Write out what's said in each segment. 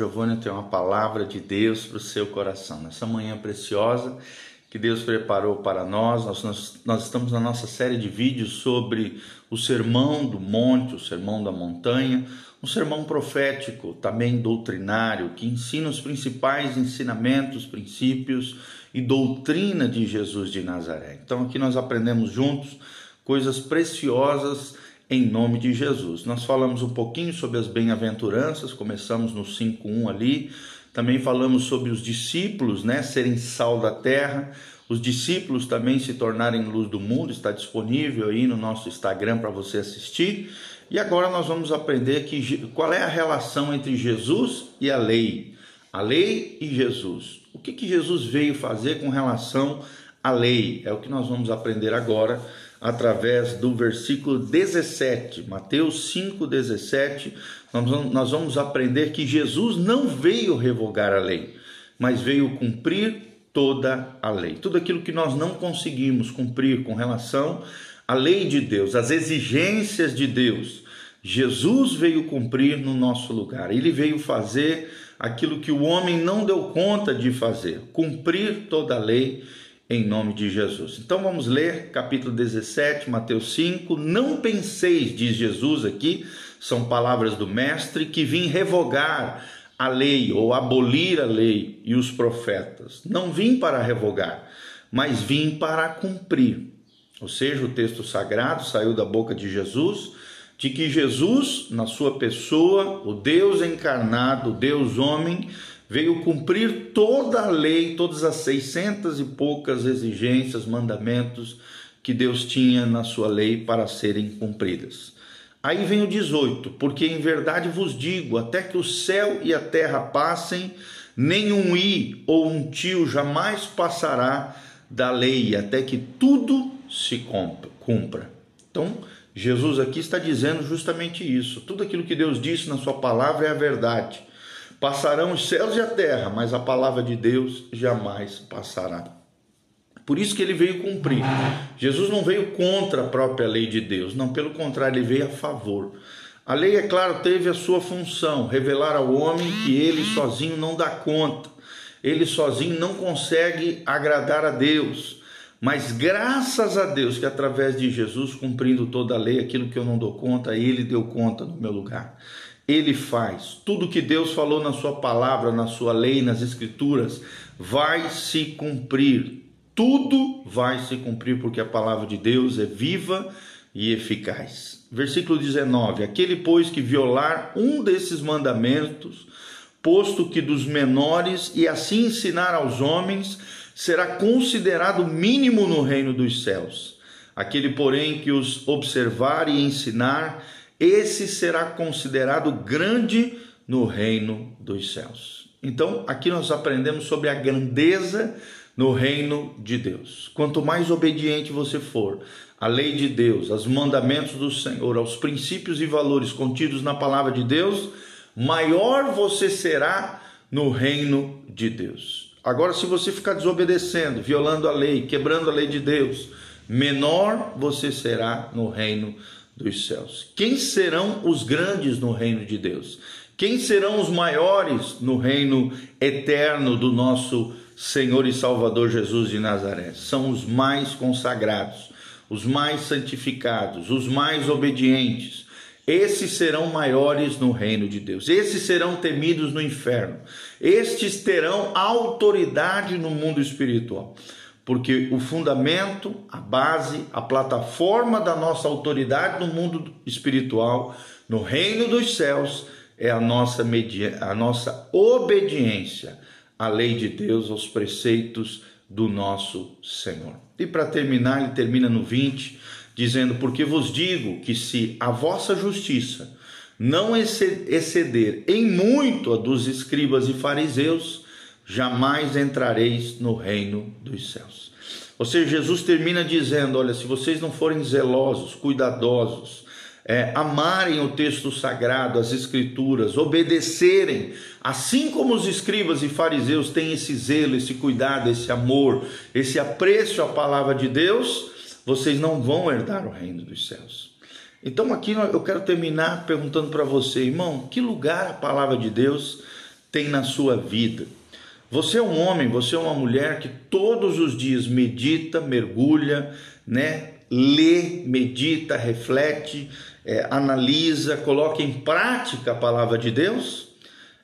Giovânia tem uma palavra de Deus para o seu coração. Nessa manhã preciosa que Deus preparou para nós, nós, nós, nós, estamos na nossa série de vídeos sobre o sermão do monte, o sermão da montanha, um sermão profético, também doutrinário, que ensina os principais ensinamentos, princípios e doutrina de Jesus de Nazaré. Então aqui nós aprendemos juntos coisas preciosas em nome de Jesus. Nós falamos um pouquinho sobre as bem-aventuranças, começamos no 5:1 ali. Também falamos sobre os discípulos, né, serem sal da terra, os discípulos também se tornarem luz do mundo, está disponível aí no nosso Instagram para você assistir. E agora nós vamos aprender que, qual é a relação entre Jesus e a lei. A lei e Jesus. O que, que Jesus veio fazer com relação à lei? É o que nós vamos aprender agora através do versículo 17, Mateus 5,17, nós vamos aprender que Jesus não veio revogar a lei, mas veio cumprir toda a lei. Tudo aquilo que nós não conseguimos cumprir com relação à lei de Deus, às exigências de Deus, Jesus veio cumprir no nosso lugar. Ele veio fazer aquilo que o homem não deu conta de fazer, cumprir toda a lei em nome de Jesus. Então vamos ler capítulo 17, Mateus 5. Não penseis, diz Jesus aqui, são palavras do Mestre, que vim revogar a lei ou abolir a lei e os profetas. Não vim para revogar, mas vim para cumprir. Ou seja, o texto sagrado saiu da boca de Jesus, de que Jesus, na sua pessoa, o Deus encarnado, o Deus homem, veio cumprir toda a lei, todas as seiscentas e poucas exigências, mandamentos que Deus tinha na sua lei para serem cumpridas. Aí vem o 18: Porque em verdade vos digo, até que o céu e a terra passem, nenhum i ou um tio jamais passará da lei, até que tudo se cumpra. Então, Jesus aqui está dizendo justamente isso. Tudo aquilo que Deus disse na sua palavra é a verdade. Passarão os céus e a terra, mas a palavra de Deus jamais passará. Por isso que ele veio cumprir. Jesus não veio contra a própria lei de Deus, não, pelo contrário, ele veio a favor. A lei, é claro, teve a sua função, revelar ao homem que ele sozinho não dá conta, ele sozinho não consegue agradar a Deus. Mas graças a Deus que através de Jesus, cumprindo toda a lei, aquilo que eu não dou conta, ele deu conta no meu lugar ele faz. Tudo que Deus falou na sua palavra, na sua lei, nas escrituras, vai se cumprir. Tudo vai se cumprir porque a palavra de Deus é viva e eficaz. Versículo 19: Aquele, pois, que violar um desses mandamentos, posto que dos menores, e assim ensinar aos homens, será considerado mínimo no reino dos céus. Aquele, porém, que os observar e ensinar, esse será considerado grande no reino dos céus. Então, aqui nós aprendemos sobre a grandeza no reino de Deus. Quanto mais obediente você for à lei de Deus, aos mandamentos do Senhor, aos princípios e valores contidos na palavra de Deus, maior você será no reino de Deus. Agora, se você ficar desobedecendo, violando a lei, quebrando a lei de Deus, menor você será no reino de dos céus. Quem serão os grandes no reino de Deus? Quem serão os maiores no reino eterno do nosso Senhor e Salvador Jesus de Nazaré? São os mais consagrados, os mais santificados, os mais obedientes. Esses serão maiores no reino de Deus. Esses serão temidos no inferno. Estes terão autoridade no mundo espiritual porque o fundamento, a base, a plataforma da nossa autoridade no mundo espiritual, no reino dos céus, é a nossa, a nossa obediência à lei de Deus, aos preceitos do nosso Senhor. E para terminar, ele termina no 20, dizendo: Porque vos digo que se a vossa justiça não exceder em muito a dos escribas e fariseus, jamais entrareis no reino dos céus. Ou seja, Jesus termina dizendo: olha, se vocês não forem zelosos, cuidadosos, é, amarem o texto sagrado, as escrituras, obedecerem, assim como os escribas e fariseus têm esse zelo, esse cuidado, esse amor, esse apreço à palavra de Deus, vocês não vão herdar o reino dos céus. Então aqui eu quero terminar perguntando para você, irmão, que lugar a palavra de Deus tem na sua vida. Você é um homem, você é uma mulher que todos os dias medita, mergulha, né? Lê, medita, reflete, é, analisa, coloca em prática a palavra de Deus.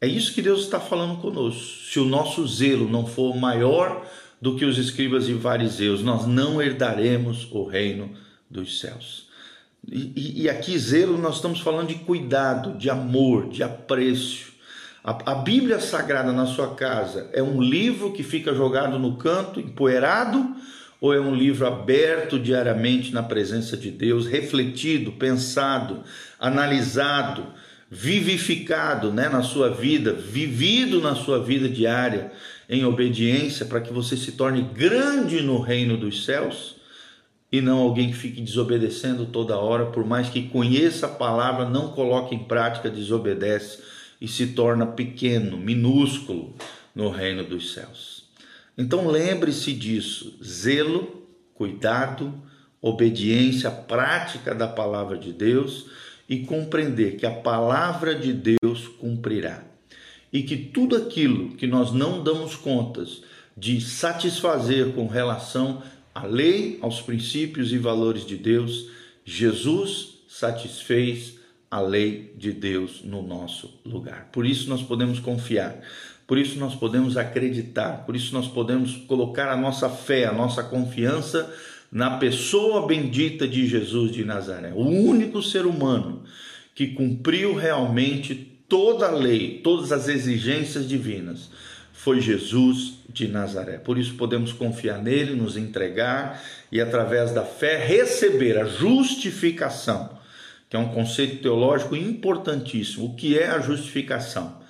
É isso que Deus está falando conosco. Se o nosso zelo não for maior do que os escribas e fariseus, nós não herdaremos o reino dos céus. E, e, aqui, zelo, nós estamos falando de cuidado, de amor, de apreço. A, a Bíblia Sagrada na sua casa é um livro que fica jogado no canto, empoeirado, ou é um livro aberto diariamente na presença de Deus, refletido, pensado, analisado, vivificado né, na sua vida, vivido na sua vida diária em obediência para que você se torne grande no reino dos céus e não alguém que fique desobedecendo toda hora, por mais que conheça a palavra, não coloque em prática, desobedece e se torna pequeno, minúsculo no reino dos céus. Então lembre-se disso: zelo, cuidado, obediência, prática da palavra de Deus e compreender que a palavra de Deus cumprirá. E que tudo aquilo que nós não damos contas de satisfazer com relação à lei, aos princípios e valores de Deus, Jesus satisfez a lei de Deus no nosso lugar. Por isso nós podemos confiar, por isso nós podemos acreditar, por isso nós podemos colocar a nossa fé, a nossa confiança na pessoa bendita de Jesus de Nazaré, o único ser humano que cumpriu realmente toda a lei, todas as exigências divinas, foi Jesus de Nazaré. Por isso podemos confiar nele, nos entregar e através da fé receber a justificação, que é um conceito teológico importantíssimo. O que é a justificação?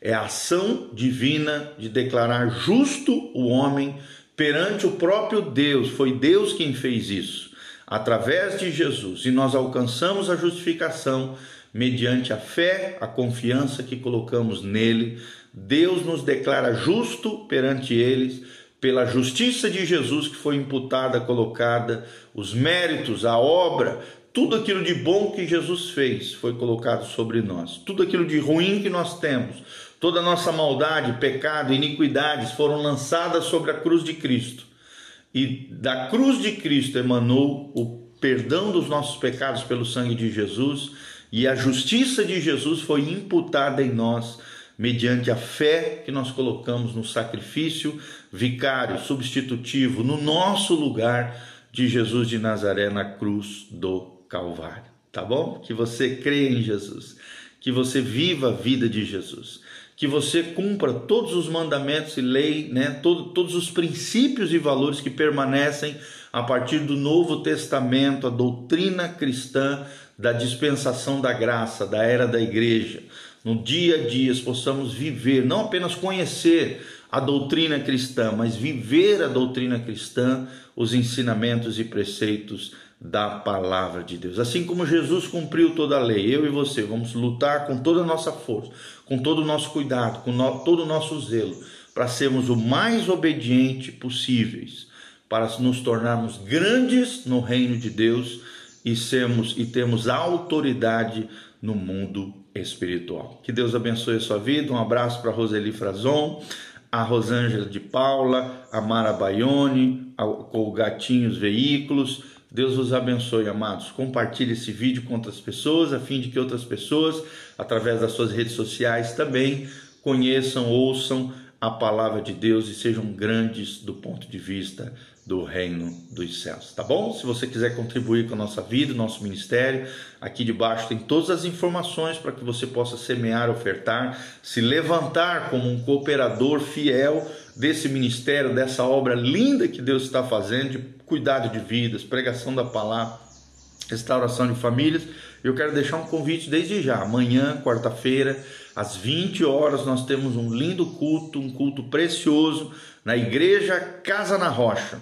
É a ação divina de declarar justo o homem perante o próprio Deus. Foi Deus quem fez isso, através de Jesus. E nós alcançamos a justificação mediante a fé, a confiança que colocamos nele. Deus nos declara justo perante eles pela justiça de Jesus que foi imputada, colocada, os méritos, a obra, tudo aquilo de bom que Jesus fez foi colocado sobre nós. Tudo aquilo de ruim que nós temos Toda nossa maldade, pecado, iniquidades foram lançadas sobre a cruz de Cristo. E da cruz de Cristo emanou o perdão dos nossos pecados pelo sangue de Jesus, e a justiça de Jesus foi imputada em nós mediante a fé que nós colocamos no sacrifício vicário, substitutivo, no nosso lugar de Jesus de Nazaré na cruz do Calvário. Tá bom? Que você creia em Jesus, que você viva a vida de Jesus que você cumpra todos os mandamentos e lei, né, todo, todos os princípios e valores que permanecem a partir do Novo Testamento, a doutrina cristã da dispensação da graça, da era da igreja. No dia a dia possamos viver, não apenas conhecer a doutrina cristã, mas viver a doutrina cristã, os ensinamentos e preceitos da palavra de Deus. Assim como Jesus cumpriu toda a lei, eu e você vamos lutar com toda a nossa força, com todo o nosso cuidado, com no, todo o nosso zelo, para sermos o mais obediente possíveis, para nos tornarmos grandes no reino de Deus e sermos e termos autoridade no mundo espiritual. Que Deus abençoe a sua vida. Um abraço para Roseli Frazon, a Rosângela de Paula, a Mara Baione, com o Gatinhos Veículos Deus os abençoe, amados. Compartilhe esse vídeo com outras pessoas, a fim de que outras pessoas, através das suas redes sociais, também conheçam, ouçam a palavra de Deus e sejam grandes do ponto de vista do reino dos céus, tá bom? Se você quiser contribuir com a nossa vida, nosso ministério, aqui debaixo tem todas as informações para que você possa semear, ofertar, se levantar como um cooperador fiel desse ministério, dessa obra linda que Deus está fazendo de cuidado de vidas, pregação da palavra, restauração de famílias. Eu quero deixar um convite desde já. Amanhã, quarta-feira, às 20 horas, nós temos um lindo culto, um culto precioso na Igreja Casa na Rocha.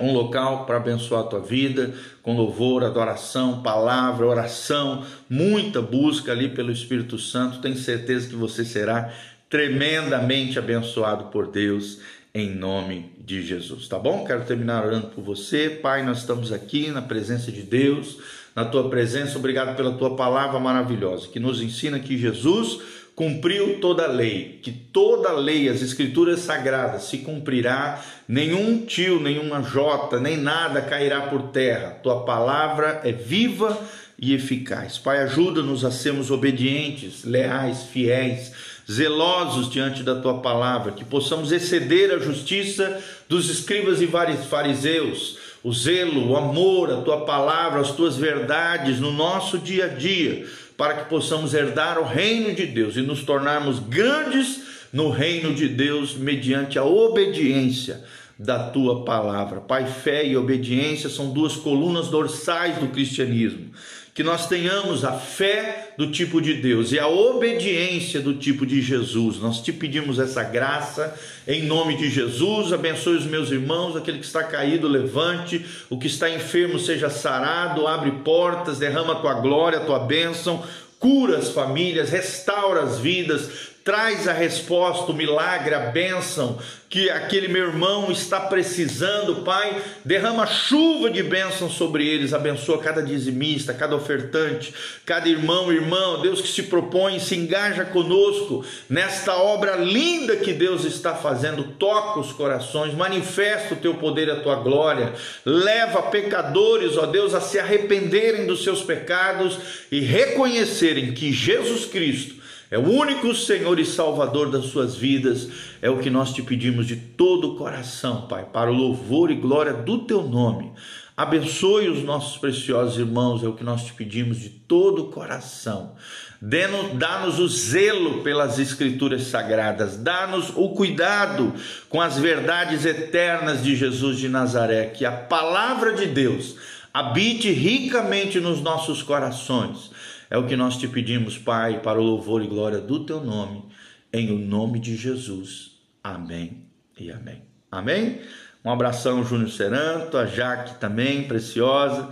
Um local para abençoar a tua vida, com louvor, adoração, palavra, oração, muita busca ali pelo Espírito Santo. Tenho certeza que você será tremendamente abençoado por Deus em nome de Jesus, tá bom? Quero terminar orando por você. Pai, nós estamos aqui na presença de Deus, na tua presença. Obrigado pela tua palavra maravilhosa que nos ensina que Jesus cumpriu toda a lei, que toda a lei, as escrituras sagradas se cumprirá, nenhum tio, nenhuma jota, nem nada cairá por terra. Tua palavra é viva e eficaz. Pai, ajuda-nos a sermos obedientes, leais, fiéis, zelosos diante da tua palavra, que possamos exceder a justiça dos escribas e fariseus, o zelo, o amor, a tua palavra, as tuas verdades no nosso dia a dia, para que possamos herdar o reino de Deus e nos tornarmos grandes no reino de Deus mediante a obediência da tua palavra. Pai, fé e obediência são duas colunas dorsais do cristianismo que nós tenhamos a fé do tipo de Deus e a obediência do tipo de Jesus. Nós te pedimos essa graça em nome de Jesus. Abençoe os meus irmãos, aquele que está caído, levante, o que está enfermo seja sarado, abre portas, derrama a tua glória, a tua bênção, cura as famílias, restaura as vidas, traz a resposta, o milagre, a bênção que aquele meu irmão está precisando, Pai. Derrama chuva de bênção sobre eles, abençoa cada dizimista, cada ofertante, cada irmão, irmã, Deus que se propõe, se engaja conosco nesta obra linda que Deus está fazendo. Toca os corações, manifesta o teu poder e a tua glória, leva pecadores, ó Deus, a se arrependerem dos seus pecados e reconhecerem que Jesus Cristo é o único Senhor e Salvador das suas vidas, é o que nós te pedimos de todo o coração, Pai, para o louvor e glória do teu nome. Abençoe os nossos preciosos irmãos, é o que nós te pedimos de todo o coração. Dá-nos o zelo pelas Escrituras sagradas, dá-nos o cuidado com as verdades eternas de Jesus de Nazaré, que a palavra de Deus habite ricamente nos nossos corações é o que nós te pedimos, Pai, para o louvor e glória do teu nome, em o nome de Jesus. Amém e amém. Amém? Um abração, Júnior Seranto, a Jaque também, preciosa.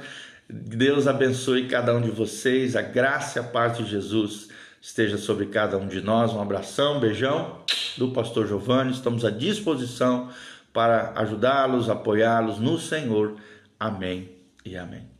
Deus abençoe cada um de vocês, a graça e a paz de Jesus esteja sobre cada um de nós. Um abração, um beijão do pastor Giovanni. Estamos à disposição para ajudá-los, apoiá-los no Senhor. Amém e amém.